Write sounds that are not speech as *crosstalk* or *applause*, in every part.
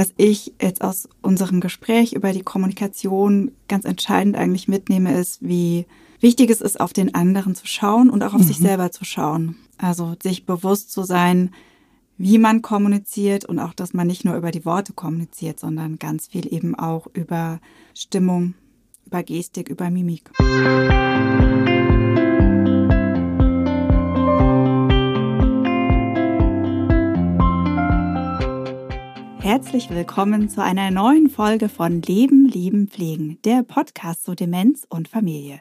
was ich jetzt aus unserem Gespräch über die Kommunikation ganz entscheidend eigentlich mitnehme, ist, wie wichtig es ist, auf den anderen zu schauen und auch auf mhm. sich selber zu schauen. Also sich bewusst zu sein, wie man kommuniziert und auch, dass man nicht nur über die Worte kommuniziert, sondern ganz viel eben auch über Stimmung, über Gestik, über Mimik. Herzlich willkommen zu einer neuen Folge von Leben, Lieben, Pflegen, der Podcast zu Demenz und Familie.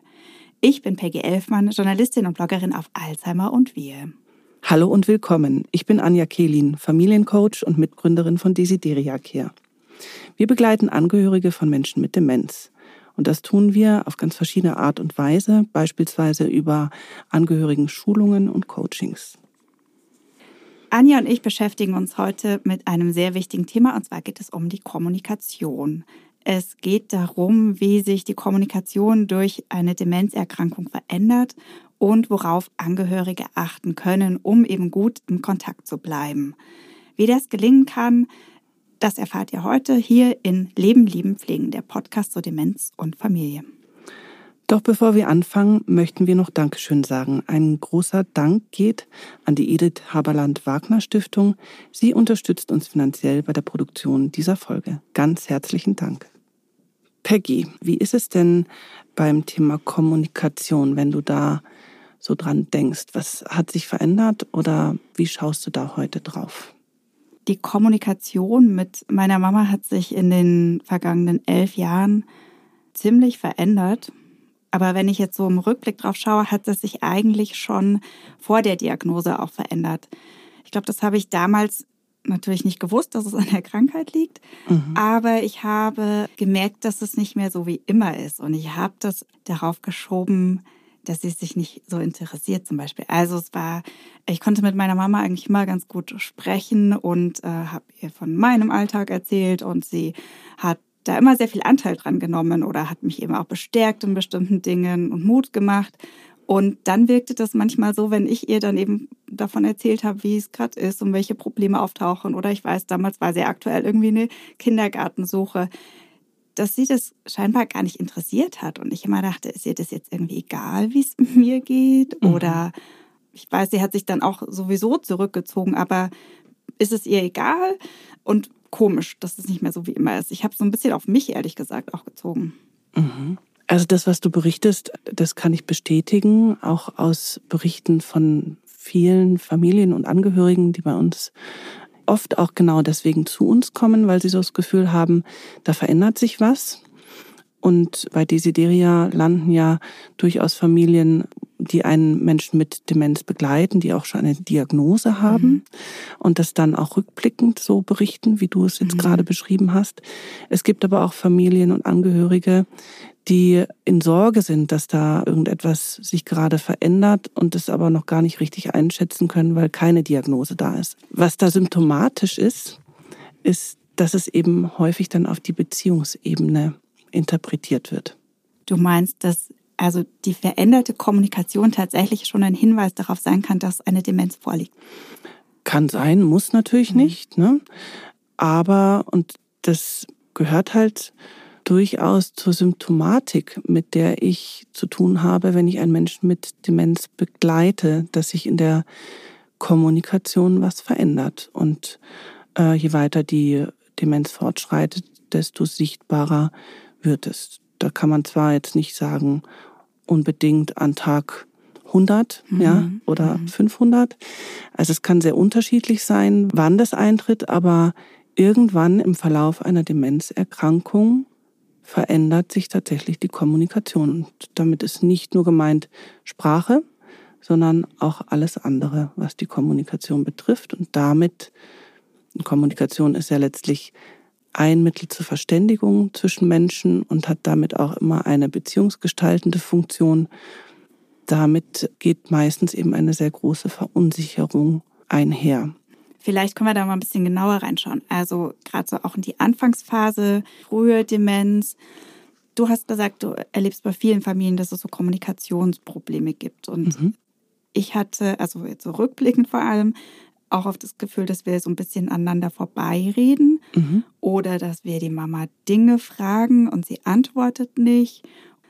Ich bin Peggy Elfmann, Journalistin und Bloggerin auf Alzheimer und Wir. Hallo und willkommen. Ich bin Anja Kehlin, Familiencoach und Mitgründerin von Desideria Care. Wir begleiten Angehörige von Menschen mit Demenz. Und das tun wir auf ganz verschiedene Art und Weise, beispielsweise über Angehörigen-Schulungen und Coachings. Anja und ich beschäftigen uns heute mit einem sehr wichtigen Thema, und zwar geht es um die Kommunikation. Es geht darum, wie sich die Kommunikation durch eine Demenzerkrankung verändert und worauf Angehörige achten können, um eben gut im Kontakt zu bleiben. Wie das gelingen kann, das erfahrt ihr heute hier in Leben, Lieben, Pflegen, der Podcast zur Demenz und Familie. Doch bevor wir anfangen, möchten wir noch Dankeschön sagen. Ein großer Dank geht an die Edith Haberland-Wagner Stiftung. Sie unterstützt uns finanziell bei der Produktion dieser Folge. Ganz herzlichen Dank. Peggy, wie ist es denn beim Thema Kommunikation, wenn du da so dran denkst? Was hat sich verändert oder wie schaust du da heute drauf? Die Kommunikation mit meiner Mama hat sich in den vergangenen elf Jahren ziemlich verändert. Aber wenn ich jetzt so im Rückblick drauf schaue, hat es sich eigentlich schon vor der Diagnose auch verändert. Ich glaube, das habe ich damals natürlich nicht gewusst, dass es an der Krankheit liegt, mhm. aber ich habe gemerkt, dass es nicht mehr so wie immer ist. Und ich habe das darauf geschoben, dass sie sich nicht so interessiert zum Beispiel. Also es war, ich konnte mit meiner Mama eigentlich immer ganz gut sprechen und äh, habe ihr von meinem Alltag erzählt und sie hat da immer sehr viel Anteil dran genommen oder hat mich eben auch bestärkt in bestimmten Dingen und Mut gemacht. Und dann wirkte das manchmal so, wenn ich ihr dann eben davon erzählt habe, wie es gerade ist und welche Probleme auftauchen. Oder ich weiß, damals war sehr aktuell irgendwie eine Kindergartensuche, dass sie das scheinbar gar nicht interessiert hat. Und ich immer dachte, ist ihr das jetzt irgendwie egal, wie es *laughs* mir geht? Mhm. Oder ich weiß, sie hat sich dann auch sowieso zurückgezogen, aber ist es ihr egal? Und komisch, dass es nicht mehr so wie immer ist. Ich habe so ein bisschen auf mich, ehrlich gesagt, auch gezogen. Mhm. Also das, was du berichtest, das kann ich bestätigen, auch aus Berichten von vielen Familien und Angehörigen, die bei uns oft auch genau deswegen zu uns kommen, weil sie so das Gefühl haben, da verändert sich was. Und bei Desideria landen ja durchaus Familien, die einen Menschen mit Demenz begleiten, die auch schon eine Diagnose haben mhm. und das dann auch rückblickend so berichten, wie du es jetzt mhm. gerade beschrieben hast. Es gibt aber auch Familien und Angehörige, die in Sorge sind, dass da irgendetwas sich gerade verändert und es aber noch gar nicht richtig einschätzen können, weil keine Diagnose da ist. Was da symptomatisch ist, ist, dass es eben häufig dann auf die Beziehungsebene interpretiert wird. Du meinst, dass also die veränderte Kommunikation tatsächlich schon ein Hinweis darauf sein kann, dass eine Demenz vorliegt? Kann sein, muss natürlich mhm. nicht. Ne? Aber, und das gehört halt durchaus zur Symptomatik, mit der ich zu tun habe, wenn ich einen Menschen mit Demenz begleite, dass sich in der Kommunikation was verändert. Und äh, je weiter die Demenz fortschreitet, desto sichtbarer wird es. Da kann man zwar jetzt nicht sagen, unbedingt an Tag 100 mhm. ja, oder mhm. 500. Also es kann sehr unterschiedlich sein, wann das eintritt, aber irgendwann im Verlauf einer Demenzerkrankung verändert sich tatsächlich die Kommunikation. Und damit ist nicht nur gemeint Sprache, sondern auch alles andere, was die Kommunikation betrifft. Und damit, Kommunikation ist ja letztlich ein Mittel zur Verständigung zwischen Menschen und hat damit auch immer eine beziehungsgestaltende Funktion. Damit geht meistens eben eine sehr große Verunsicherung einher. Vielleicht können wir da mal ein bisschen genauer reinschauen. Also gerade so auch in die Anfangsphase, frühe Demenz. Du hast gesagt, du erlebst bei vielen Familien, dass es so Kommunikationsprobleme gibt. Und mhm. ich hatte, also jetzt so rückblickend vor allem, auch auf das Gefühl, dass wir so ein bisschen aneinander vorbeireden. Mhm. oder dass wir die Mama Dinge fragen und sie antwortet nicht.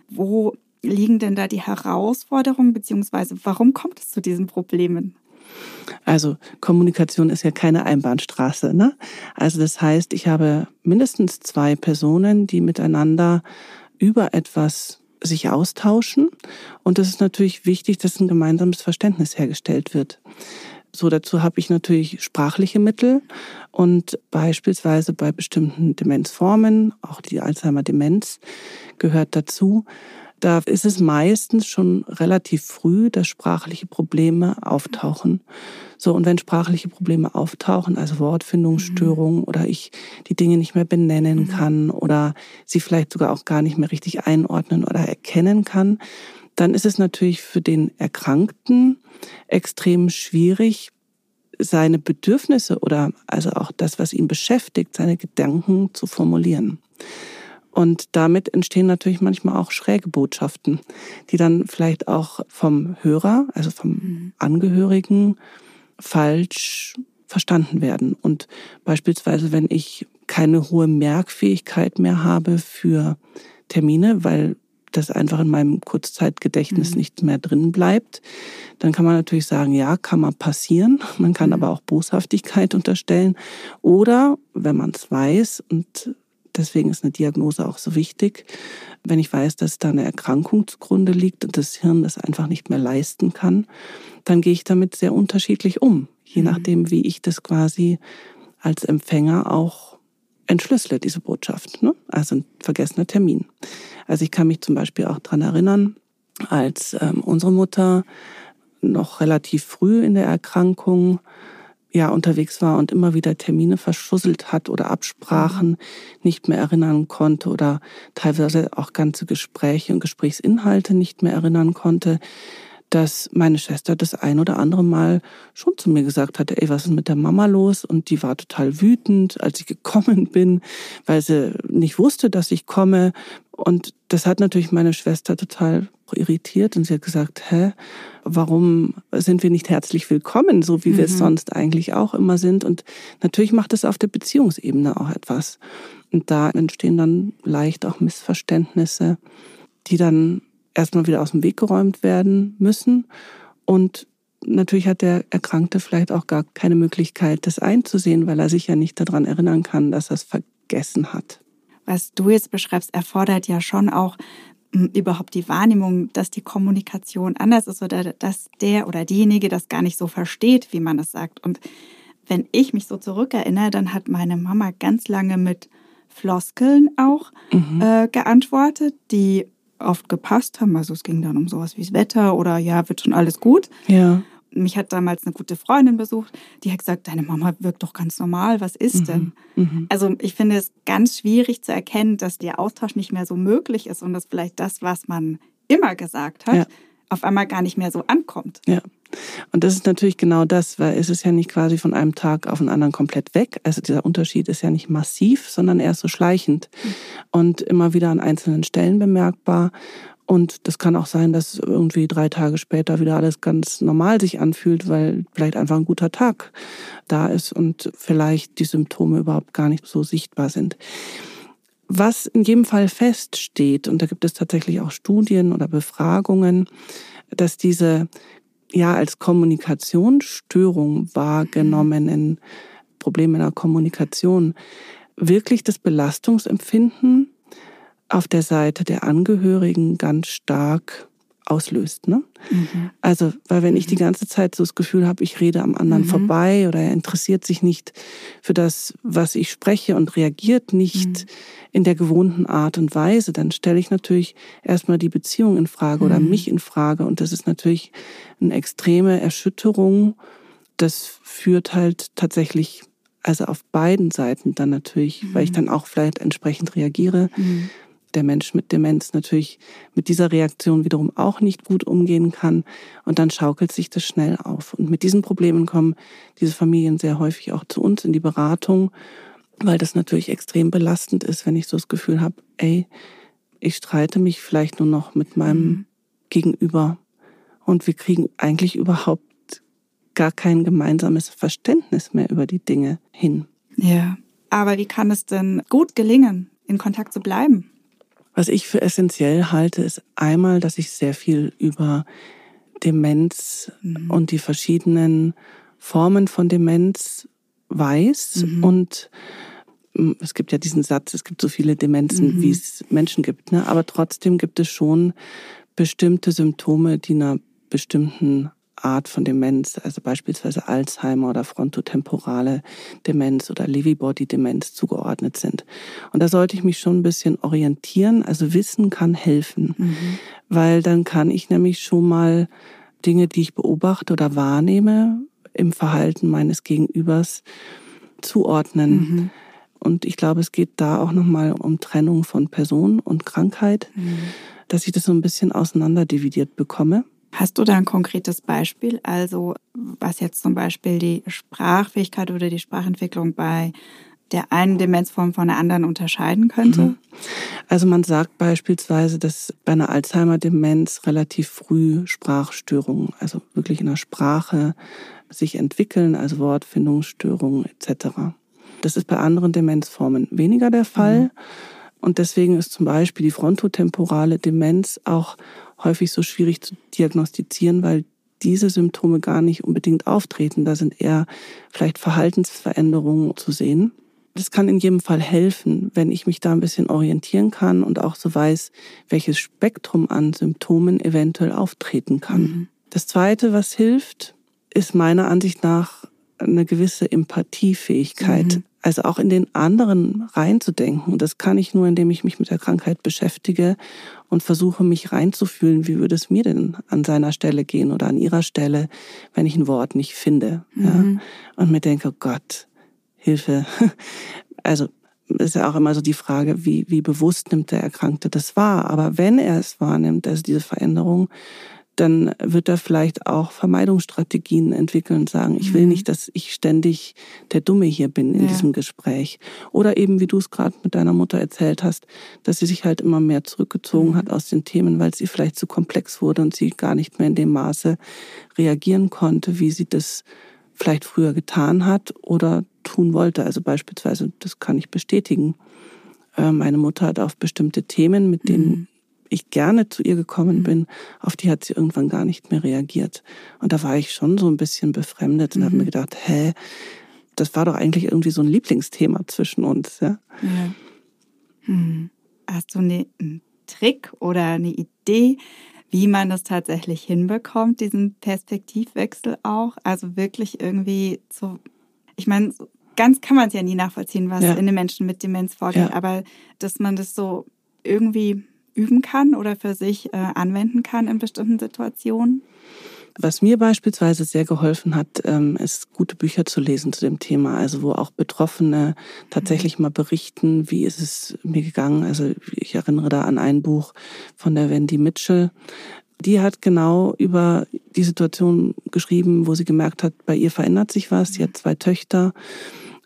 Wo liegen denn da die Herausforderungen, beziehungsweise warum kommt es zu diesen Problemen? Also Kommunikation ist ja keine Einbahnstraße. Ne? Also das heißt, ich habe mindestens zwei Personen, die miteinander über etwas sich austauschen. Und es ist natürlich wichtig, dass ein gemeinsames Verständnis hergestellt wird. So dazu habe ich natürlich sprachliche Mittel und beispielsweise bei bestimmten Demenzformen, auch die Alzheimer-Demenz gehört dazu, da ist es meistens schon relativ früh, dass sprachliche Probleme auftauchen. So, und wenn sprachliche Probleme auftauchen, also Wortfindungsstörungen mhm. oder ich die Dinge nicht mehr benennen mhm. kann oder sie vielleicht sogar auch gar nicht mehr richtig einordnen oder erkennen kann, dann ist es natürlich für den Erkrankten extrem schwierig, seine Bedürfnisse oder also auch das, was ihn beschäftigt, seine Gedanken zu formulieren. Und damit entstehen natürlich manchmal auch schräge Botschaften, die dann vielleicht auch vom Hörer, also vom mhm. Angehörigen, falsch verstanden werden. Und beispielsweise, wenn ich keine hohe Merkfähigkeit mehr habe für Termine, weil das einfach in meinem Kurzzeitgedächtnis mhm. nicht mehr drin bleibt, dann kann man natürlich sagen, ja, kann mal passieren. *laughs* Man kann mhm. aber auch Boshaftigkeit unterstellen. Oder wenn man es weiß und Deswegen ist eine Diagnose auch so wichtig. Wenn ich weiß, dass da eine Erkrankung zugrunde liegt und das Hirn das einfach nicht mehr leisten kann, dann gehe ich damit sehr unterschiedlich um, je mhm. nachdem, wie ich das quasi als Empfänger auch entschlüssele, diese Botschaft. Ne? Also ein vergessener Termin. Also ich kann mich zum Beispiel auch dran erinnern, als ähm, unsere Mutter noch relativ früh in der Erkrankung ja unterwegs war und immer wieder Termine verschusselt hat oder Absprachen nicht mehr erinnern konnte oder teilweise auch ganze Gespräche und Gesprächsinhalte nicht mehr erinnern konnte, dass meine Schwester das ein oder andere Mal schon zu mir gesagt hatte, ey, was ist mit der Mama los? Und die war total wütend, als ich gekommen *laughs* bin, weil sie nicht wusste, dass ich komme. Und das hat natürlich meine Schwester total irritiert und sie hat gesagt, hä, warum sind wir nicht herzlich willkommen, so wie mhm. wir es mhm. sonst eigentlich auch immer sind? Und natürlich macht es auf der Beziehungsebene auch etwas. Und da entstehen dann leicht auch Missverständnisse, die dann erstmal wieder aus dem Weg geräumt werden müssen. Und natürlich hat der Erkrankte vielleicht auch gar keine Möglichkeit, das einzusehen, weil er sich ja nicht daran erinnern kann, dass er es vergessen hat. Was du jetzt beschreibst, erfordert ja schon auch überhaupt die Wahrnehmung, dass die Kommunikation anders ist oder dass der oder diejenige das gar nicht so versteht, wie man es sagt. Und wenn ich mich so zurückerinnere, dann hat meine Mama ganz lange mit Floskeln auch mhm. äh, geantwortet, die oft gepasst haben. Also es ging dann um sowas wie das Wetter oder ja, wird schon alles gut. Ja mich hat damals eine gute Freundin besucht, die hat gesagt, deine Mama wirkt doch ganz normal, was ist mhm. denn? Mhm. Also ich finde es ganz schwierig zu erkennen, dass der Austausch nicht mehr so möglich ist und dass vielleicht das, was man immer gesagt hat, ja. auf einmal gar nicht mehr so ankommt. Ja. Und das ist natürlich genau das, weil es ist ja nicht quasi von einem Tag auf den anderen komplett weg. Also dieser Unterschied ist ja nicht massiv, sondern eher so schleichend mhm. und immer wieder an einzelnen Stellen bemerkbar. Und das kann auch sein, dass irgendwie drei Tage später wieder alles ganz normal sich anfühlt, weil vielleicht einfach ein guter Tag da ist und vielleicht die Symptome überhaupt gar nicht so sichtbar sind. Was in jedem Fall feststeht, und da gibt es tatsächlich auch Studien oder Befragungen, dass diese ja als Kommunikationsstörung wahrgenommenen Probleme in der Kommunikation. Wirklich das Belastungsempfinden auf der Seite der Angehörigen ganz stark auslöst. Ne? Mhm. Also, weil wenn ich die mhm. ganze Zeit so das Gefühl habe, ich rede am anderen mhm. vorbei oder er interessiert sich nicht für das, was ich spreche und reagiert nicht mhm. in der gewohnten Art und Weise, dann stelle ich natürlich erstmal die Beziehung in Frage oder mhm. mich in Frage und das ist natürlich eine extreme Erschütterung. Das führt halt tatsächlich also auf beiden Seiten dann natürlich, weil ich mhm. dann auch vielleicht entsprechend reagiere, der Mensch mit Demenz natürlich mit dieser Reaktion wiederum auch nicht gut umgehen kann. Und dann schaukelt sich das schnell auf. Und mit diesen Problemen kommen diese Familien sehr häufig auch zu uns in die Beratung, weil das natürlich extrem belastend ist, wenn ich so das Gefühl habe, ey, ich streite mich vielleicht nur noch mit meinem mhm. Gegenüber und wir kriegen eigentlich überhaupt gar kein gemeinsames Verständnis mehr über die Dinge hin. Ja. aber wie kann es denn gut gelingen, in Kontakt zu bleiben? Was ich für essentiell halte, ist einmal, dass ich sehr viel über Demenz mhm. und die verschiedenen Formen von Demenz weiß mhm. und hm, es gibt ja diesen Satz, es gibt so viele Demenzen, mhm. wie es Menschen gibt, ne? aber trotzdem gibt es schon bestimmte Symptome, die einer bestimmten Art von Demenz, also beispielsweise Alzheimer oder frontotemporale Demenz oder Lewy-Body-Demenz zugeordnet sind. Und da sollte ich mich schon ein bisschen orientieren. Also Wissen kann helfen, mhm. weil dann kann ich nämlich schon mal Dinge, die ich beobachte oder wahrnehme im Verhalten meines Gegenübers zuordnen. Mhm. Und ich glaube, es geht da auch nochmal um Trennung von Person und Krankheit, mhm. dass ich das so ein bisschen auseinanderdividiert bekomme. Hast du da ein konkretes Beispiel? Also was jetzt zum Beispiel die Sprachfähigkeit oder die Sprachentwicklung bei der einen Demenzform von der anderen unterscheiden könnte? Mhm. Also man sagt beispielsweise, dass bei einer Alzheimer-Demenz relativ früh Sprachstörungen, also wirklich in der Sprache sich entwickeln, also Wortfindungsstörungen etc. Das ist bei anderen Demenzformen weniger der Fall. Mhm. Und deswegen ist zum Beispiel die frontotemporale Demenz auch häufig so schwierig zu diagnostizieren, weil diese Symptome gar nicht unbedingt auftreten. Da sind eher vielleicht Verhaltensveränderungen zu sehen. Das kann in jedem Fall helfen, wenn ich mich da ein bisschen orientieren kann und auch so weiß, welches Spektrum an Symptomen eventuell auftreten kann. Mhm. Das Zweite, was hilft, ist meiner Ansicht nach eine gewisse Empathiefähigkeit. Mhm. Also auch in den anderen reinzudenken. Und das kann ich nur, indem ich mich mit der Krankheit beschäftige und versuche, mich reinzufühlen, wie würde es mir denn an seiner Stelle gehen oder an ihrer Stelle, wenn ich ein Wort nicht finde. Mhm. Ja? Und mir denke, oh Gott, Hilfe. *laughs* Also ist ja auch immer so die Frage, wie, wie bewusst nimmt der Erkrankte das wahr. Aber wenn er es wahrnimmt, also diese Veränderung, dann wird er vielleicht auch Vermeidungsstrategien entwickeln und sagen, ich will mhm. nicht, dass ich ständig der Dumme hier bin in ja. diesem Gespräch. Oder eben, wie du es gerade mit deiner Mutter erzählt hast, dass sie sich halt immer mehr zurückgezogen mhm. hat aus den Themen, weil sie vielleicht zu komplex wurde und sie gar nicht mehr in dem Maße reagieren konnte, wie sie das vielleicht früher getan hat oder tun wollte. Also beispielsweise, das kann ich bestätigen. Äh, meine Mutter hat auf bestimmte Themen, mit denen mhm ich gerne zu ihr gekommen mhm. bin, auf die hat sie irgendwann gar nicht mehr reagiert. Und da war ich schon so ein bisschen befremdet und mhm. habe mir gedacht, hä, das war doch eigentlich irgendwie so ein Lieblingsthema zwischen uns. Ja? ja. Hm. Hast du einen Trick oder eine Idee, wie man das tatsächlich hinbekommt, diesen Perspektivwechsel auch? Also wirklich irgendwie so, ich meine, ganz kann man es ja nie nachvollziehen, was ja. in den Menschen mit Demenz vorgeht, ja. aber dass man das so irgendwie üben kann oder für sich äh, anwenden kann in bestimmten Situationen? Was mir beispielsweise sehr geholfen hat, ähm, ist gute Bücher zu lesen zu dem Thema, also wo auch Betroffene tatsächlich mhm. mal berichten, wie ist es mir gegangen. Also ich erinnere da an ein Buch von der Wendy Mitchell. Die hat genau über die Situation geschrieben, wo sie gemerkt hat, bei ihr verändert sich was. Sie hat zwei Töchter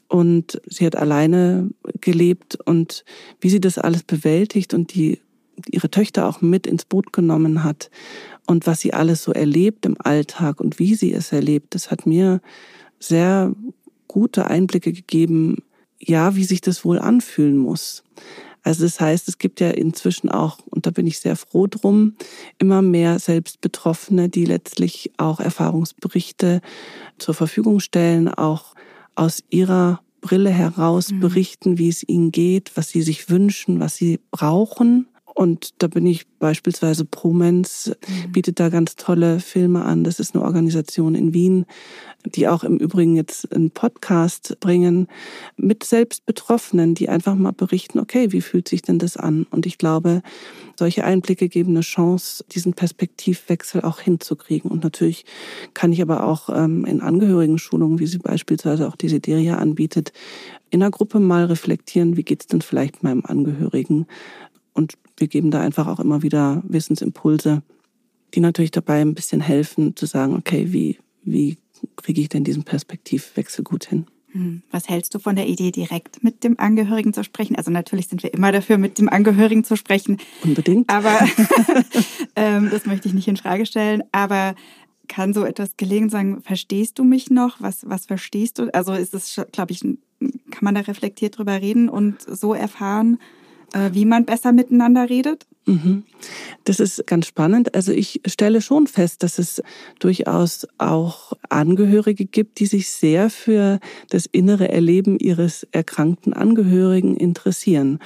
und sie hat alleine gelebt und wie sie das alles bewältigt und die ihre Töchter auch mit ins Boot genommen hat und was sie alles so erlebt im Alltag und wie sie es erlebt, das hat mir sehr gute Einblicke gegeben, ja, wie sich das wohl anfühlen muss. Also das heißt, es gibt ja inzwischen auch, und da bin ich sehr froh drum, immer mehr Selbstbetroffene, die letztlich auch Erfahrungsberichte zur Verfügung stellen, auch aus ihrer Brille heraus mhm. berichten, wie es ihnen geht, was sie sich wünschen, was sie brauchen. Und da bin ich beispielsweise Promens, mhm. bietet da ganz tolle Filme an. Das ist eine Organisation in Wien, die auch im Übrigen jetzt einen Podcast bringen mit Selbstbetroffenen, die einfach mal berichten, okay, wie fühlt sich denn das an? Und ich glaube, solche Einblicke geben eine Chance, diesen Perspektivwechsel auch hinzukriegen. Und natürlich kann ich aber auch ähm, in Angehörigen-Schulungen, wie sie beispielsweise auch die Sederia anbietet, in der Gruppe mal reflektieren, wie geht's denn vielleicht meinem Angehörigen? Und wir geben da einfach auch immer wieder Wissensimpulse, die natürlich dabei ein bisschen helfen, zu sagen, okay, wie, wie kriege ich denn diesen Perspektivwechsel gut hin? Hm, was hältst du von der Idee, direkt mit dem Angehörigen zu sprechen? Also natürlich sind wir immer dafür, mit dem Angehörigen zu sprechen. Unbedingt. Aber *laughs* *laughs* ähm, das möchte ich nicht in Frage stellen. Aber kann so etwas gelegen sagen, verstehst du mich noch? Was, was verstehst du? Also ist es, glaube ich, kann man da reflektiert drüber reden und so erfahren, wie man besser miteinander redet? Mhm. Das ist ganz spannend. Also ich stelle schon fest, dass es durchaus auch Angehörige gibt, die sich sehr für das innere Erleben ihres erkrankten Angehörigen interessieren.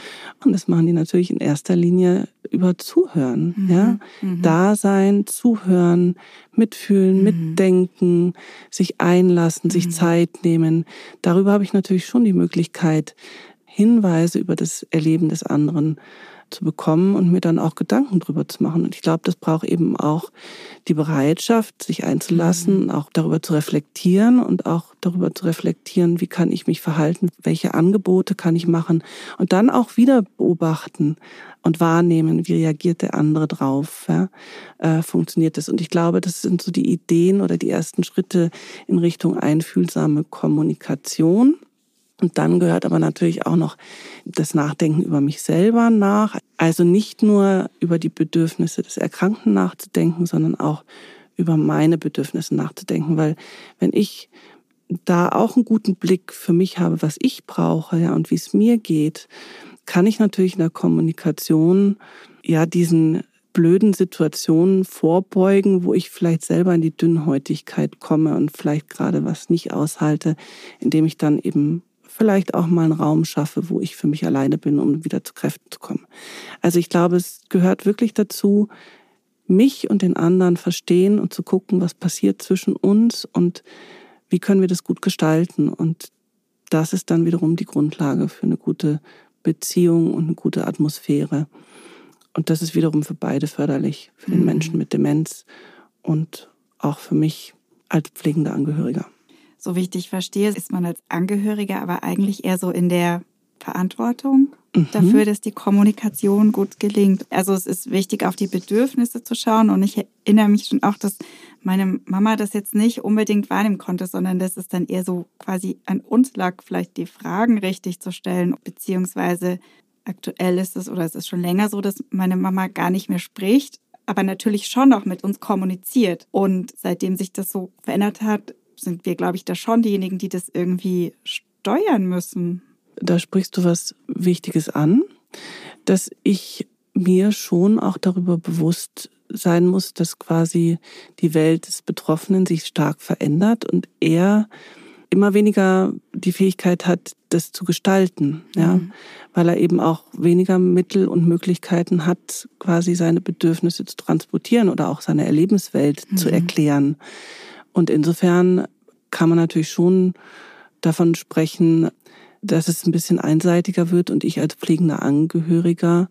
Und das machen die natürlich in erster Linie über Zuhören. Mhm. Ja? Mhm. Dasein, zuhören, mitfühlen, mhm. mitdenken, sich einlassen, sich mhm. Zeit nehmen. Darüber habe ich natürlich schon die Möglichkeit, Hinweise über das Erleben des anderen zu bekommen und mir dann auch Gedanken drüber zu machen. Und ich glaube, das braucht eben auch die Bereitschaft, sich einzulassen, mhm. auch darüber zu reflektieren und auch darüber zu reflektieren, wie kann ich mich verhalten, welche Angebote kann ich machen und dann auch wieder beobachten und wahrnehmen, wie reagiert der andere drauf, ja? äh, funktioniert das. Und ich glaube, das sind so die Ideen oder die ersten Schritte in Richtung einfühlsame Kommunikation. Und dann gehört aber natürlich auch noch das Nachdenken über mich selber nach. Also nicht nur über die Bedürfnisse des Erkrankten nachzudenken, sondern auch über meine Bedürfnisse nachzudenken. Weil wenn ich da auch einen guten Blick für mich habe, was ich brauche, ja, und wie es mir geht, kann ich natürlich in der Kommunikation ja diesen blöden Situationen vorbeugen, wo ich vielleicht selber in die Dünnhäutigkeit komme und vielleicht gerade was nicht aushalte, indem ich dann eben vielleicht auch mal einen Raum schaffe, wo ich für mich alleine bin, um wieder zu Kräften zu kommen. Also ich glaube, es gehört wirklich dazu, mich und den anderen verstehen und zu gucken, was passiert zwischen uns und wie können wir das gut gestalten. Und das ist dann wiederum die Grundlage für eine gute Beziehung und eine gute Atmosphäre. Und das ist wiederum für beide förderlich, für den mhm. Menschen mit Demenz und auch für mich als pflegender Angehöriger so wie ich dich verstehe, ist man als Angehöriger aber eigentlich eher so in der Verantwortung mhm. dafür, dass die Kommunikation gut gelingt. Also es ist wichtig, auf die Bedürfnisse zu schauen. Und ich erinnere mich schon auch, dass meine Mama das jetzt nicht unbedingt wahrnehmen konnte, sondern dass es dann eher so quasi an uns lag, vielleicht die Fragen richtig zu stellen, beziehungsweise aktuell ist es oder es ist schon länger so, dass meine Mama gar nicht mehr spricht, aber natürlich schon noch mit uns kommuniziert. Und seitdem sich das so verändert hat, sind wir, glaube ich, da schon diejenigen, die das irgendwie steuern müssen. Da sprichst du was Wichtiges an, dass ich mir schon auch darüber bewusst sein muss, dass quasi die Welt des Betroffenen sich stark verändert und er immer weniger die Fähigkeit hat, das zu gestalten, ja, mhm. weil er eben auch weniger Mittel und Möglichkeiten hat, quasi seine Bedürfnisse zu transportieren oder auch seine Erlebenswelt mhm. zu erklären. Und insofern kann man natürlich schon davon sprechen, dass es ein bisschen einseitiger wird und ich als pflegender Angehöriger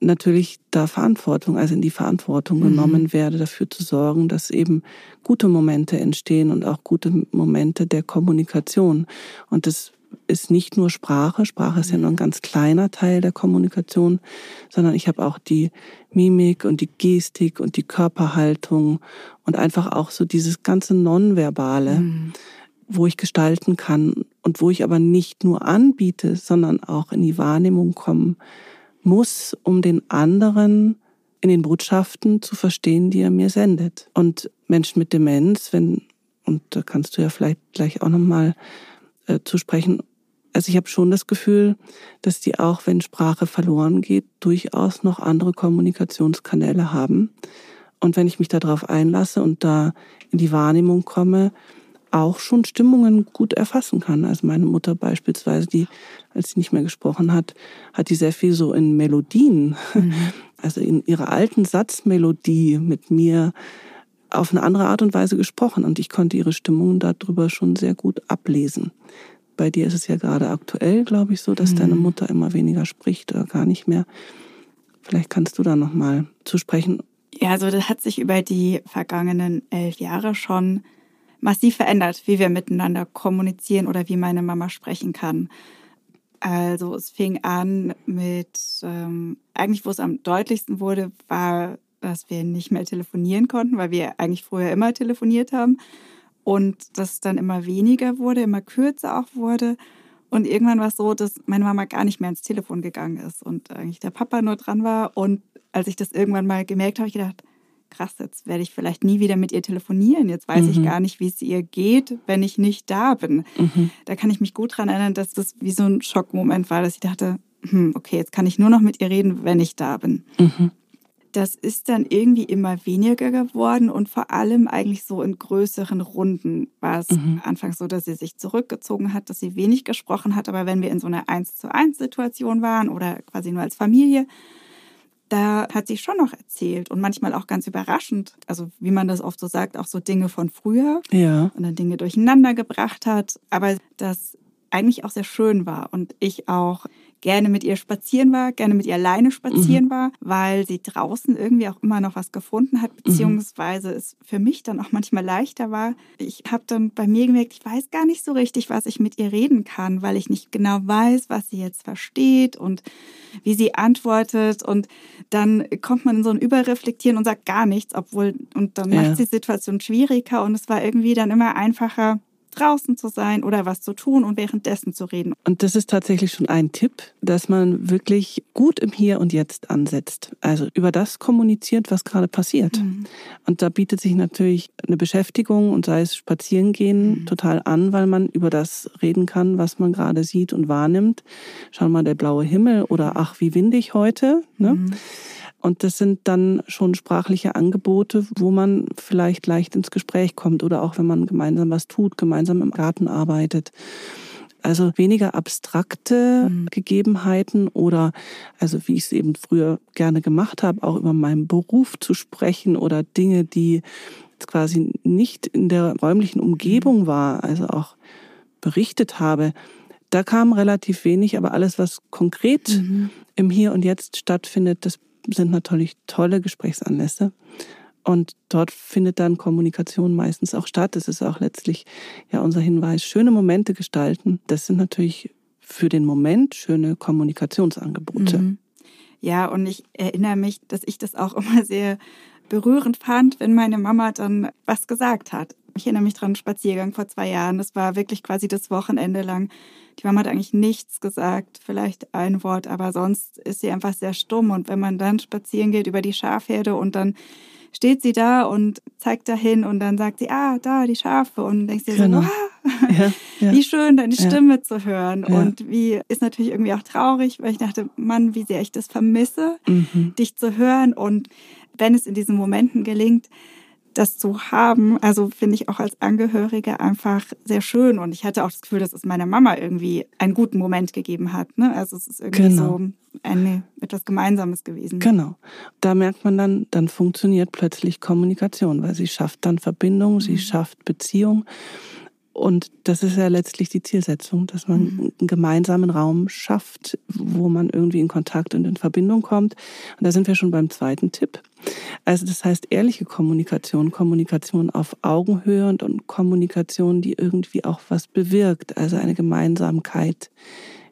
natürlich da Verantwortung, also in die Verantwortung mhm. genommen werde, dafür zu sorgen, dass eben gute Momente entstehen und auch gute Momente der Kommunikation. Und das ist nicht nur Sprache, Sprache ist ja nur ein ganz kleiner Teil der Kommunikation, sondern ich habe auch die Mimik und die Gestik und die Körperhaltung und einfach auch so dieses ganze Nonverbale, mhm. wo ich gestalten kann und wo ich aber nicht nur anbiete, sondern auch in die Wahrnehmung kommen muss, um den anderen in den Botschaften zu verstehen, die er mir sendet. Und Menschen mit Demenz, wenn, und da kannst du ja vielleicht gleich auch nochmal äh, zu sprechen. Also ich habe schon das Gefühl, dass die auch, wenn Sprache verloren geht, durchaus noch andere Kommunikationskanäle haben. Und wenn ich mich darauf einlasse und da in die Wahrnehmung komme, auch schon Stimmungen gut erfassen kann. Also meine Mutter beispielsweise, die, als sie nicht mehr gesprochen hat, hat die sehr viel so in Melodien, mhm. *laughs* also in ihrer alten Satzmelodie mit mir auf eine andere Art und Weise gesprochen und ich konnte ihre Stimmung darüber schon sehr gut ablesen. Bei dir ist es ja gerade aktuell, glaube ich, so, dass mhm. deine Mutter immer weniger spricht oder gar nicht mehr. Vielleicht kannst du da noch mal zu sprechen. Ja, also das hat sich über die vergangenen elf Jahre schon massiv verändert, wie wir miteinander kommunizieren oder wie meine Mama sprechen kann. Also es fing an mit, ähm, eigentlich wo es am deutlichsten wurde, war dass wir nicht mehr telefonieren konnten, weil wir eigentlich früher immer telefoniert haben. Und das dann immer weniger wurde, immer kürzer auch wurde. Und irgendwann war es so, dass meine Mama gar nicht mehr ins Telefon gegangen ist und eigentlich der Papa nur dran war. Und als ich das irgendwann mal gemerkt habe, habe ich gedacht, krass, jetzt werde ich vielleicht nie wieder mit ihr telefonieren. Jetzt weiß mhm. ich gar nicht, wie es ihr geht, wenn ich nicht da bin. Mhm. Da kann ich mich gut daran erinnern, dass das wie so ein Schockmoment war, dass ich dachte, hm, okay, jetzt kann ich nur noch mit ihr reden, wenn ich da bin. Mhm. Das ist dann irgendwie immer weniger geworden und vor allem eigentlich so in größeren Runden war es mhm. anfangs so, dass sie sich zurückgezogen hat, dass sie wenig gesprochen hat. Aber wenn wir in so einer Eins zu eins Situation waren oder quasi nur als Familie, da hat sie schon noch erzählt und manchmal auch ganz überraschend, also wie man das oft so sagt, auch so Dinge von früher ja. und dann Dinge durcheinander gebracht hat, aber das eigentlich auch sehr schön war und ich auch gerne mit ihr spazieren war, gerne mit ihr alleine spazieren mhm. war, weil sie draußen irgendwie auch immer noch was gefunden hat, mhm. beziehungsweise mhm. es für mich dann auch manchmal leichter war. Ich habe dann bei mir gemerkt, ich weiß gar nicht so richtig, was ich mit ihr reden kann, weil ich nicht genau weiß, was sie jetzt versteht und wie sie antwortet. Und dann kommt man in so ein Überreflektieren und sagt gar nichts, obwohl, und dann ja. macht die Situation schwieriger und es war irgendwie dann immer einfacher, draußen zu sein oder was zu tun und währenddessen zu reden. Und das ist tatsächlich schon ein Tipp, dass man wirklich gut im Hier und Jetzt ansetzt. Also über das kommuniziert, was gerade passiert. Mhm. Und da bietet sich natürlich eine Beschäftigung und sei es Spazierengehen mhm. total an, weil man über das reden kann, was man gerade sieht und wahrnimmt. Schau mal, der blaue Himmel oder ach, wie windig heute. Ne? Mhm. Und das sind dann schon sprachliche Angebote, wo man vielleicht leicht ins Gespräch kommt oder auch wenn man gemeinsam was tut, gemeinsam im Garten arbeitet. Also weniger abstrakte mhm. Gegebenheiten oder, also wie ich es eben früher gerne gemacht habe, auch über meinen Beruf zu sprechen oder Dinge, die quasi nicht in der räumlichen Umgebung mhm. war, also auch berichtet habe. Da kam relativ wenig, aber alles, was konkret mhm. im Hier und Jetzt stattfindet, das sind natürlich tolle Gesprächsanlässe. Und dort findet dann Kommunikation meistens auch statt. Das ist auch letztlich ja unser Hinweis. Schöne Momente gestalten, das sind natürlich für den Moment schöne Kommunikationsangebote. Mhm. Ja, und ich erinnere mich, dass ich das auch *laughs* immer sehr berührend fand, wenn meine Mama dann was gesagt hat. Ich erinnere mich dran, Spaziergang vor zwei Jahren. Das war wirklich quasi das Wochenende lang. Die Mama hat eigentlich nichts gesagt, vielleicht ein Wort, aber sonst ist sie einfach sehr stumm. Und wenn man dann spazieren geht über die Schafherde und dann steht sie da und zeigt dahin und dann sagt sie, ah, da, die Schafe. Und denkst dir genau. so, wow, ja, ja. wie schön, deine Stimme ja. zu hören. Und wie ist natürlich irgendwie auch traurig, weil ich dachte, Mann, wie sehr ich das vermisse, mhm. dich zu hören. Und wenn es in diesen Momenten gelingt, das zu haben, also finde ich auch als Angehörige einfach sehr schön. Und ich hatte auch das Gefühl, dass es meiner Mama irgendwie einen guten Moment gegeben hat. Ne? Also es ist irgendwie genau. so eine, etwas Gemeinsames gewesen. Genau. Da merkt man dann, dann funktioniert plötzlich Kommunikation, weil sie schafft dann Verbindung, mhm. sie schafft Beziehung. Und das ist ja letztlich die Zielsetzung, dass man mhm. einen gemeinsamen Raum schafft, wo man irgendwie in Kontakt und in Verbindung kommt. Und da sind wir schon beim zweiten Tipp. Also das heißt ehrliche Kommunikation, Kommunikation auf Augenhöhe und, und Kommunikation, die irgendwie auch was bewirkt, also eine Gemeinsamkeit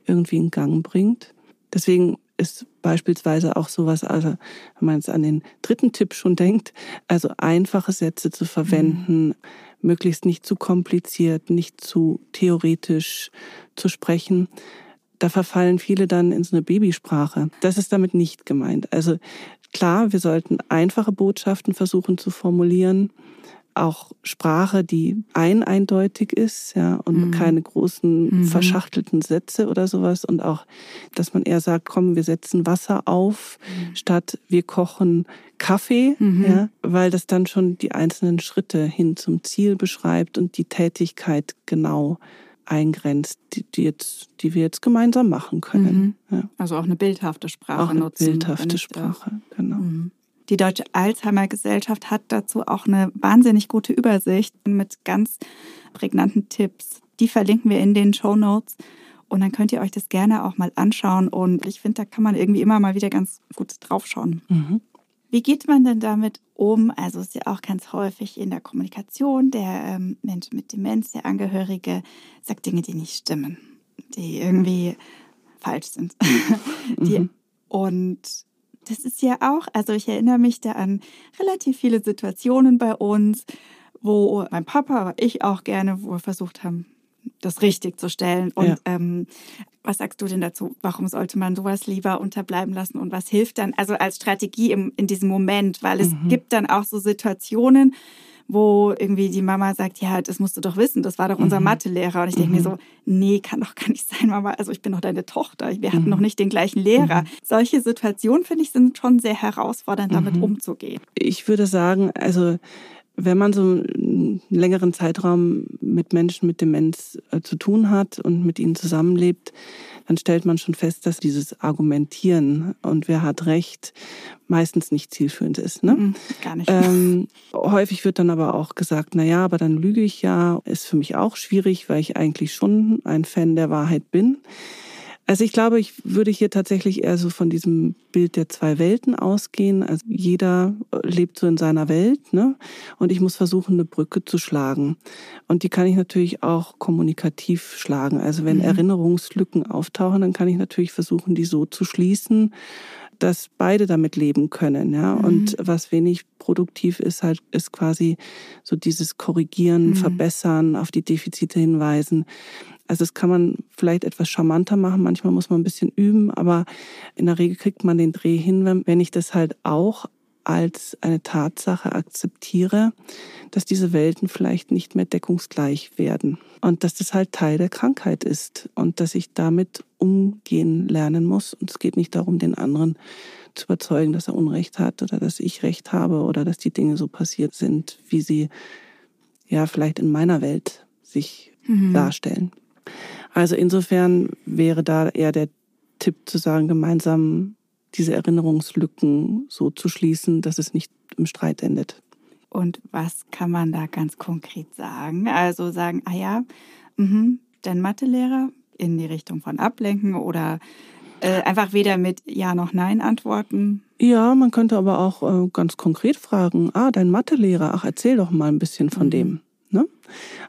irgendwie in Gang bringt. Deswegen ist beispielsweise auch sowas, also wenn man jetzt an den dritten Tipp schon denkt, also einfache Sätze zu verwenden, mhm möglichst nicht zu kompliziert, nicht zu theoretisch zu sprechen. Da verfallen viele dann in so eine Babysprache. Das ist damit nicht gemeint. Also klar, wir sollten einfache Botschaften versuchen zu formulieren, auch Sprache, die ein eindeutig ist, ja, und mhm. keine großen mhm. verschachtelten Sätze oder sowas und auch, dass man eher sagt, komm, wir setzen Wasser auf, mhm. statt wir kochen Kaffee, mhm. ja, weil das dann schon die einzelnen Schritte hin zum Ziel beschreibt und die Tätigkeit genau eingrenzt, die, die, jetzt, die wir jetzt gemeinsam machen können. Mhm. Ja. Also auch eine bildhafte Sprache auch eine nutzen. Bildhafte Sprache, genau. Mhm. Die Deutsche Alzheimer Gesellschaft hat dazu auch eine wahnsinnig gute Übersicht mit ganz prägnanten Tipps. Die verlinken wir in den Show Notes. Und dann könnt ihr euch das gerne auch mal anschauen. Und ich finde, da kann man irgendwie immer mal wieder ganz gut draufschauen. Mhm. Wie geht man denn damit um? Also ist ja auch ganz häufig in der Kommunikation, der ähm, Mensch mit Demenz, der Angehörige, sagt Dinge, die nicht stimmen, die irgendwie falsch sind. *laughs* die, mhm. Und das ist ja auch, also ich erinnere mich da an relativ viele Situationen bei uns, wo mein Papa, aber ich auch gerne, wo wir versucht haben, das richtig zu stellen. Und ja. ähm, Was sagst du denn dazu? Warum sollte man sowas lieber unterbleiben lassen und was hilft dann? Also als Strategie im, in diesem Moment, weil es mhm. gibt dann auch so Situationen, wo irgendwie die Mama sagt, ja, das musst du doch wissen, das war doch unser mhm. Mathelehrer. Und ich denke mhm. mir so, nee, kann doch gar nicht sein, Mama. Also ich bin doch deine Tochter. Wir hatten mhm. noch nicht den gleichen Lehrer. Mhm. Solche Situationen, finde ich, sind schon sehr herausfordernd, damit mhm. umzugehen. Ich würde sagen, also wenn man so einen längeren Zeitraum mit Menschen mit Demenz äh, zu tun hat und mit ihnen zusammenlebt, dann stellt man schon fest, dass dieses Argumentieren und wer hat recht meistens nicht zielführend ist. Ne? Mhm, gar nicht. Ähm, häufig wird dann aber auch gesagt, na ja, aber dann lüge ich ja, ist für mich auch schwierig, weil ich eigentlich schon ein Fan der Wahrheit bin. Also ich glaube, ich würde hier tatsächlich eher so von diesem Bild der zwei Welten ausgehen. Also jeder lebt so in seiner Welt, ne? Und ich muss versuchen, eine Brücke zu schlagen. Und die kann ich natürlich auch kommunikativ schlagen. Also wenn mhm. Erinnerungslücken auftauchen, dann kann ich natürlich versuchen, die so zu schließen, dass beide damit leben können, ja. Mhm. Und was wenig produktiv ist, halt, ist quasi so dieses Korrigieren, mhm. Verbessern, auf die Defizite hinweisen. Also das kann man vielleicht etwas charmanter machen. Manchmal muss man ein bisschen üben, aber in der Regel kriegt man den Dreh hin, wenn ich das halt auch als eine Tatsache akzeptiere, dass diese Welten vielleicht nicht mehr deckungsgleich werden und dass das halt Teil der Krankheit ist und dass ich damit umgehen lernen muss. Und es geht nicht darum, den anderen zu überzeugen, dass er Unrecht hat oder dass ich Recht habe oder dass die Dinge so passiert sind, wie sie ja vielleicht in meiner Welt sich mhm. darstellen. Also insofern wäre da eher der Tipp zu sagen, gemeinsam diese Erinnerungslücken so zu schließen, dass es nicht im Streit endet. Und was kann man da ganz konkret sagen? Also sagen, ah ja, mh, dein Mathelehrer in die Richtung von ablenken oder äh, einfach weder mit Ja noch Nein antworten. Ja, man könnte aber auch äh, ganz konkret fragen, ah, dein Mathelehrer, ach, erzähl doch mal ein bisschen von mhm. dem. Ne?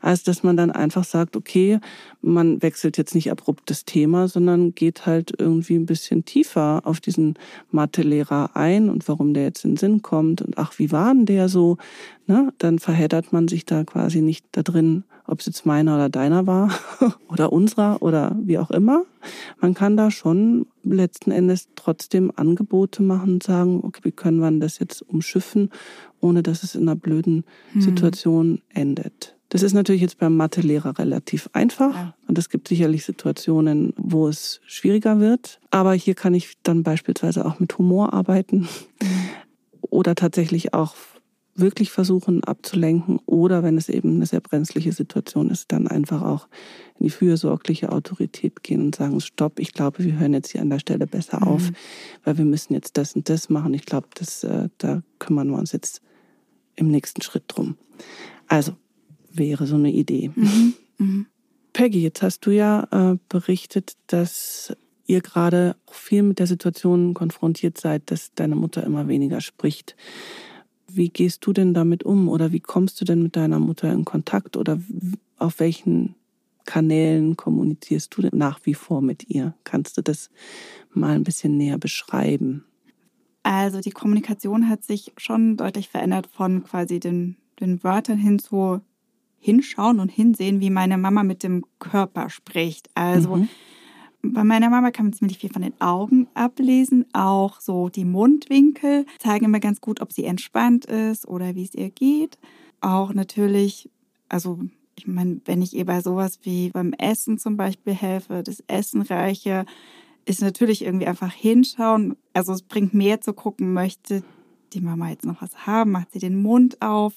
Also, dass man dann einfach sagt, okay, man wechselt jetzt nicht abrupt das Thema, sondern geht halt irgendwie ein bisschen tiefer auf diesen Mathelehrer ein und warum der jetzt in den Sinn kommt und ach, wie war denn der so? Ne? Dann verheddert man sich da quasi nicht da drin, ob es jetzt meiner oder deiner war *laughs* oder unserer oder wie auch immer. Man kann da schon letzten Endes trotzdem Angebote machen und sagen, okay, wie können wir das jetzt umschiffen ohne dass es in einer blöden hm. Situation endet. Das ist natürlich jetzt beim Mathelehrer relativ einfach ja. und es gibt sicherlich Situationen, wo es schwieriger wird. Aber hier kann ich dann beispielsweise auch mit Humor arbeiten mhm. oder tatsächlich auch wirklich versuchen abzulenken oder wenn es eben eine sehr brenzliche Situation ist, dann einfach auch in die fürsorgliche Autorität gehen und sagen, stopp, ich glaube, wir hören jetzt hier an der Stelle besser auf, mhm. weil wir müssen jetzt das und das machen. Ich glaube, das, äh, da kümmern wir uns jetzt im nächsten Schritt drum. Also wäre so eine Idee. Mhm. Mhm. Peggy, jetzt hast du ja äh, berichtet, dass ihr gerade viel mit der Situation konfrontiert seid, dass deine Mutter immer weniger spricht. Wie gehst du denn damit um oder wie kommst du denn mit deiner Mutter in Kontakt oder auf welchen Kanälen kommunizierst du denn nach wie vor mit ihr? Kannst du das mal ein bisschen näher beschreiben? Also die Kommunikation hat sich schon deutlich verändert von quasi den, den Wörtern hin zu hinschauen und hinsehen, wie meine Mama mit dem Körper spricht. Also mhm. Bei meiner Mama kann man ziemlich viel von den Augen ablesen, auch so die Mundwinkel zeigen immer ganz gut, ob sie entspannt ist oder wie es ihr geht. Auch natürlich, also ich meine, wenn ich ihr bei sowas wie beim Essen zum Beispiel helfe, das Essen reiche, ist natürlich irgendwie einfach hinschauen. Also es bringt mehr zu gucken, möchte die Mama jetzt noch was haben, macht sie den Mund auf,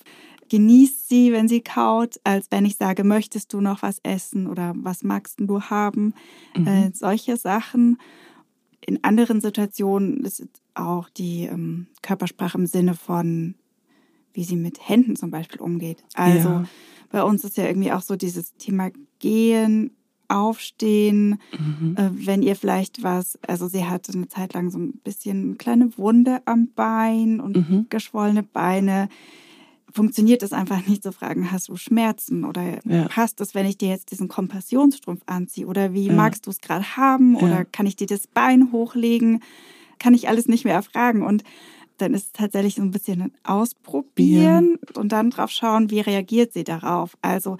genießt sie, wenn sie kaut, als wenn ich sage, möchtest du noch was essen oder was magst du haben? Mhm. Äh, solche Sachen. In anderen Situationen ist auch die ähm, Körpersprache im Sinne von, wie sie mit Händen zum Beispiel umgeht. Also ja. bei uns ist ja irgendwie auch so dieses Thema Gehen, aufstehen, mhm. äh, wenn ihr vielleicht was, also sie hatte eine Zeit lang so ein bisschen eine kleine Wunde am Bein und mhm. geschwollene Beine. Funktioniert es einfach nicht zu fragen, hast du Schmerzen oder ja. passt es, wenn ich dir jetzt diesen Kompassionsstrumpf anziehe oder wie ja. magst du es gerade haben oder ja. kann ich dir das Bein hochlegen? Kann ich alles nicht mehr erfragen und dann ist es tatsächlich so ein bisschen ein Ausprobieren und dann drauf schauen, wie reagiert sie darauf. Also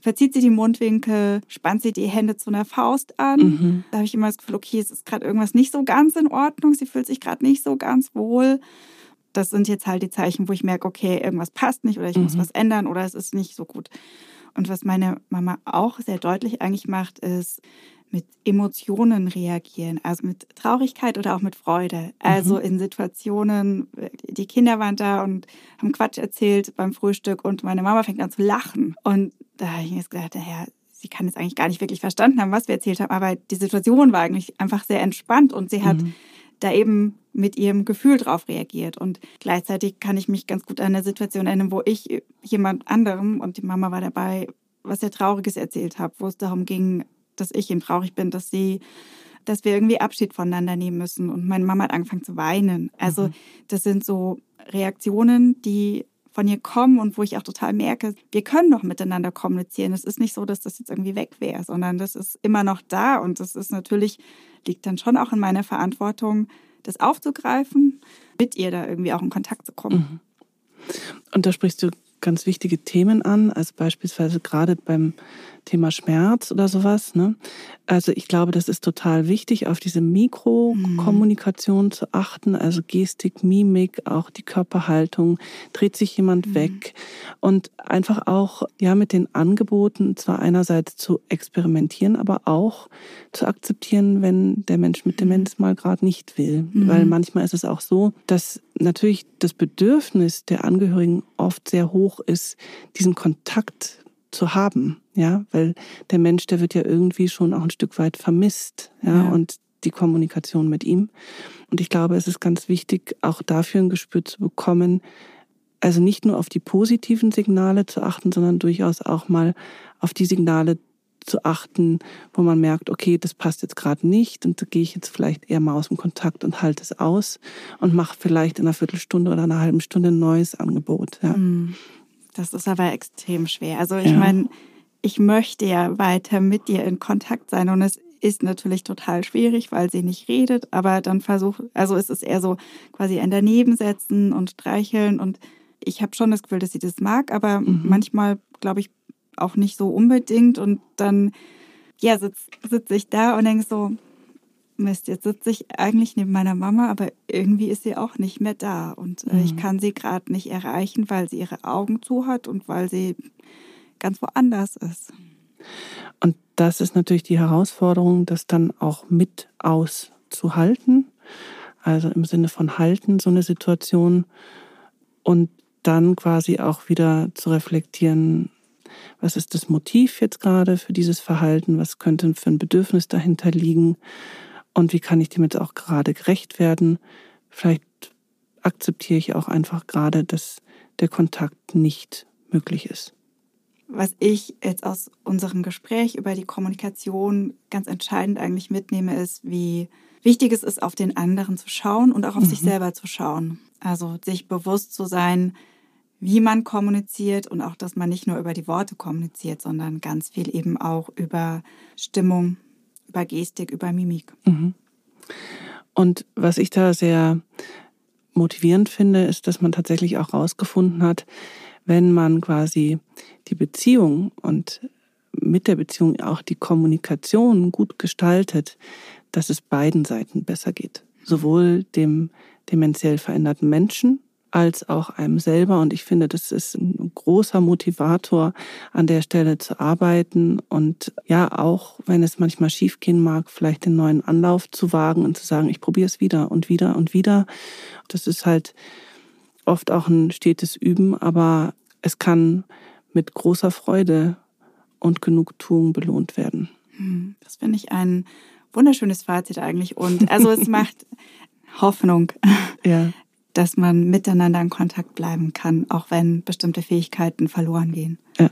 verzieht sie die Mundwinkel, spannt sie die Hände zu einer Faust an. Mhm. Da habe ich immer das Gefühl, okay, es ist gerade irgendwas nicht so ganz in Ordnung, sie fühlt sich gerade nicht so ganz wohl. Das sind jetzt halt die Zeichen, wo ich merke, okay, irgendwas passt nicht oder ich mhm. muss was ändern oder es ist nicht so gut. Und was meine Mama auch sehr deutlich eigentlich macht, ist, mit Emotionen reagieren, also mit Traurigkeit oder auch mit Freude. Also mhm. in Situationen, die Kinder waren da und haben Quatsch erzählt beim Frühstück und meine Mama fängt an zu lachen. Und da habe ich mir gedacht, naja, sie kann jetzt eigentlich gar nicht wirklich verstanden haben, was wir erzählt haben, aber die Situation war eigentlich einfach sehr entspannt und sie hat mhm. Da eben mit ihrem Gefühl drauf reagiert. Und gleichzeitig kann ich mich ganz gut an eine Situation erinnern, wo ich jemand anderem, und die Mama war dabei, was sehr Trauriges erzählt habe, wo es darum ging, dass ich eben traurig bin, dass sie, dass wir irgendwie Abschied voneinander nehmen müssen. Und meine Mama hat angefangen zu weinen. Also mhm. das sind so Reaktionen, die von ihr kommen und wo ich auch total merke, wir können doch miteinander kommunizieren. Es ist nicht so, dass das jetzt irgendwie weg wäre, sondern das ist immer noch da und das ist natürlich, liegt dann schon auch in meiner Verantwortung, das aufzugreifen, mit ihr da irgendwie auch in Kontakt zu kommen. Mhm. Und da sprichst du ganz wichtige Themen an, also beispielsweise gerade beim Thema Schmerz oder sowas. Ne? Also ich glaube, das ist total wichtig, auf diese Mikrokommunikation mhm. zu achten, also Gestik, Mimik, auch die Körperhaltung, dreht sich jemand mhm. weg und einfach auch ja mit den Angeboten zwar einerseits zu experimentieren, aber auch zu akzeptieren, wenn der Mensch mit Demenz mhm. mal gerade nicht will, mhm. weil manchmal ist es auch so, dass natürlich das Bedürfnis der Angehörigen oft sehr hoch ist, diesen Kontakt zu haben, ja, weil der Mensch, der wird ja irgendwie schon auch ein Stück weit vermisst, ja, ja. und die Kommunikation mit ihm. Und ich glaube, es ist ganz wichtig, auch dafür ein Gespür zu bekommen, also nicht nur auf die positiven Signale zu achten, sondern durchaus auch mal auf die Signale zu achten, wo man merkt, okay, das passt jetzt gerade nicht und da gehe ich jetzt vielleicht eher mal aus dem Kontakt und halte es aus und mache vielleicht in einer Viertelstunde oder einer halben Stunde ein neues Angebot. Ja. Mhm. Das ist aber extrem schwer. Also ich ja. meine, ich möchte ja weiter mit dir in Kontakt sein und es ist natürlich total schwierig, weil sie nicht redet, aber dann versucht, also es ist eher so quasi ein daneben setzen und streicheln und ich habe schon das Gefühl, dass sie das mag, aber mhm. manchmal glaube ich auch nicht so unbedingt und dann ja sitze sitz ich da und denke so, Mist, jetzt sitze ich eigentlich neben meiner Mama, aber irgendwie ist sie auch nicht mehr da. Und äh, mhm. ich kann sie gerade nicht erreichen, weil sie ihre Augen zu hat und weil sie ganz woanders ist. Und das ist natürlich die Herausforderung, das dann auch mit auszuhalten. Also im Sinne von halten, so eine Situation. Und dann quasi auch wieder zu reflektieren, was ist das Motiv jetzt gerade für dieses Verhalten, was könnte für ein Bedürfnis dahinter liegen und wie kann ich dem jetzt auch gerade gerecht werden? Vielleicht akzeptiere ich auch einfach gerade, dass der Kontakt nicht möglich ist. Was ich jetzt aus unserem Gespräch über die Kommunikation ganz entscheidend eigentlich mitnehme, ist, wie wichtig es ist, auf den anderen zu schauen und auch auf mhm. sich selber zu schauen. Also sich bewusst zu sein, wie man kommuniziert und auch, dass man nicht nur über die Worte kommuniziert, sondern ganz viel eben auch über Stimmung, über Gestik, über Mimik. Mhm. Und was ich da sehr motivierend finde, ist, dass man tatsächlich auch herausgefunden hat, wenn man quasi die Beziehung und mit der Beziehung auch die Kommunikation gut gestaltet, dass es beiden Seiten besser geht. Sowohl dem dementiell veränderten Menschen als auch einem selber. Und ich finde, das ist ein großer Motivator, an der Stelle zu arbeiten und ja, auch wenn es manchmal schiefgehen mag, vielleicht den neuen Anlauf zu wagen und zu sagen, ich probiere es wieder und wieder und wieder. Das ist halt oft auch ein stetes Üben, aber es kann mit großer Freude und Genugtuung belohnt werden. Hm, das finde ich ein wunderschönes Fazit eigentlich. Und also es *laughs* macht Hoffnung. Ja dass man miteinander in Kontakt bleiben kann, auch wenn bestimmte Fähigkeiten verloren gehen. Ja.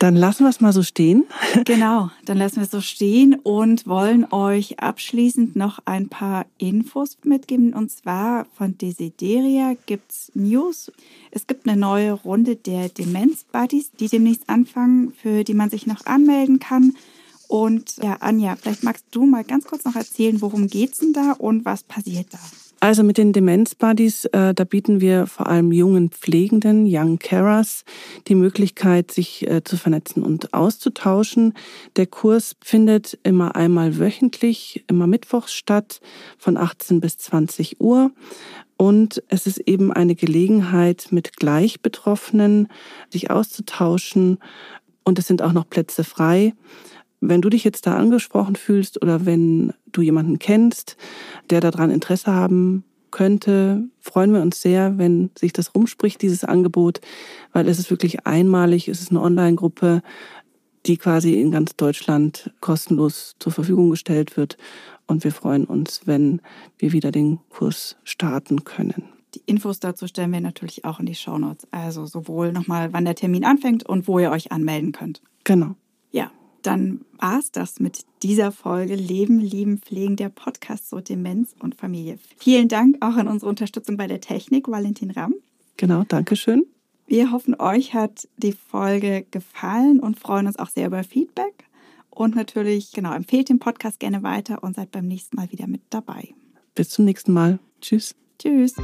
Dann lassen wir es mal so stehen. *laughs* Genau, dann lassen wir es so stehen und wollen euch abschließend noch ein paar Infos mitgeben. Und zwar von Desideria gibt es News. Es gibt eine neue Runde der Demenz-Buddies, die demnächst anfangen, für die man sich noch anmelden kann. Und ja, Anja, vielleicht magst du mal ganz kurz noch erzählen, worum geht es denn da und was passiert da? Also mit den Demenz Buddies, äh, da bieten wir vor allem jungen Pflegenden, Young Carers, die Möglichkeit, sich äh, zu vernetzen und auszutauschen. Der Kurs findet immer einmal wöchentlich, immer mittwochs statt, von 18 bis 20 Uhr. Und es ist eben eine Gelegenheit, mit Gleichbetroffenen sich auszutauschen. Und es sind auch noch Plätze frei. Wenn du dich jetzt da angesprochen fühlst oder wenn du jemanden kennst, der daran Interesse haben könnte, freuen wir uns sehr, wenn sich das rumspricht, dieses Angebot, weil es ist wirklich einmalig, es ist eine Online-Gruppe, die quasi in ganz Deutschland kostenlos zur Verfügung gestellt wird. Und wir freuen uns, wenn wir wieder den Kurs starten können. Die Infos dazu stellen wir natürlich auch in die Shownotes. Also sowohl nochmal, wann der Termin anfängt und wo ihr euch anmelden könnt. Genau. Dann war es das mit dieser Folge Leben, Lieben, Pflegen, der Podcast zur Demenz und Familie. Vielen Dank auch an unsere Unterstützung bei der Technik, Valentin Ramm. Genau, danke schön. Wir hoffen, euch hat die Folge gefallen und freuen uns auch sehr über Feedback. Und natürlich, genau, empfehlt den Podcast gerne weiter und seid beim nächsten Mal wieder mit dabei. Bis zum nächsten Mal. Tschüss. Tschüss.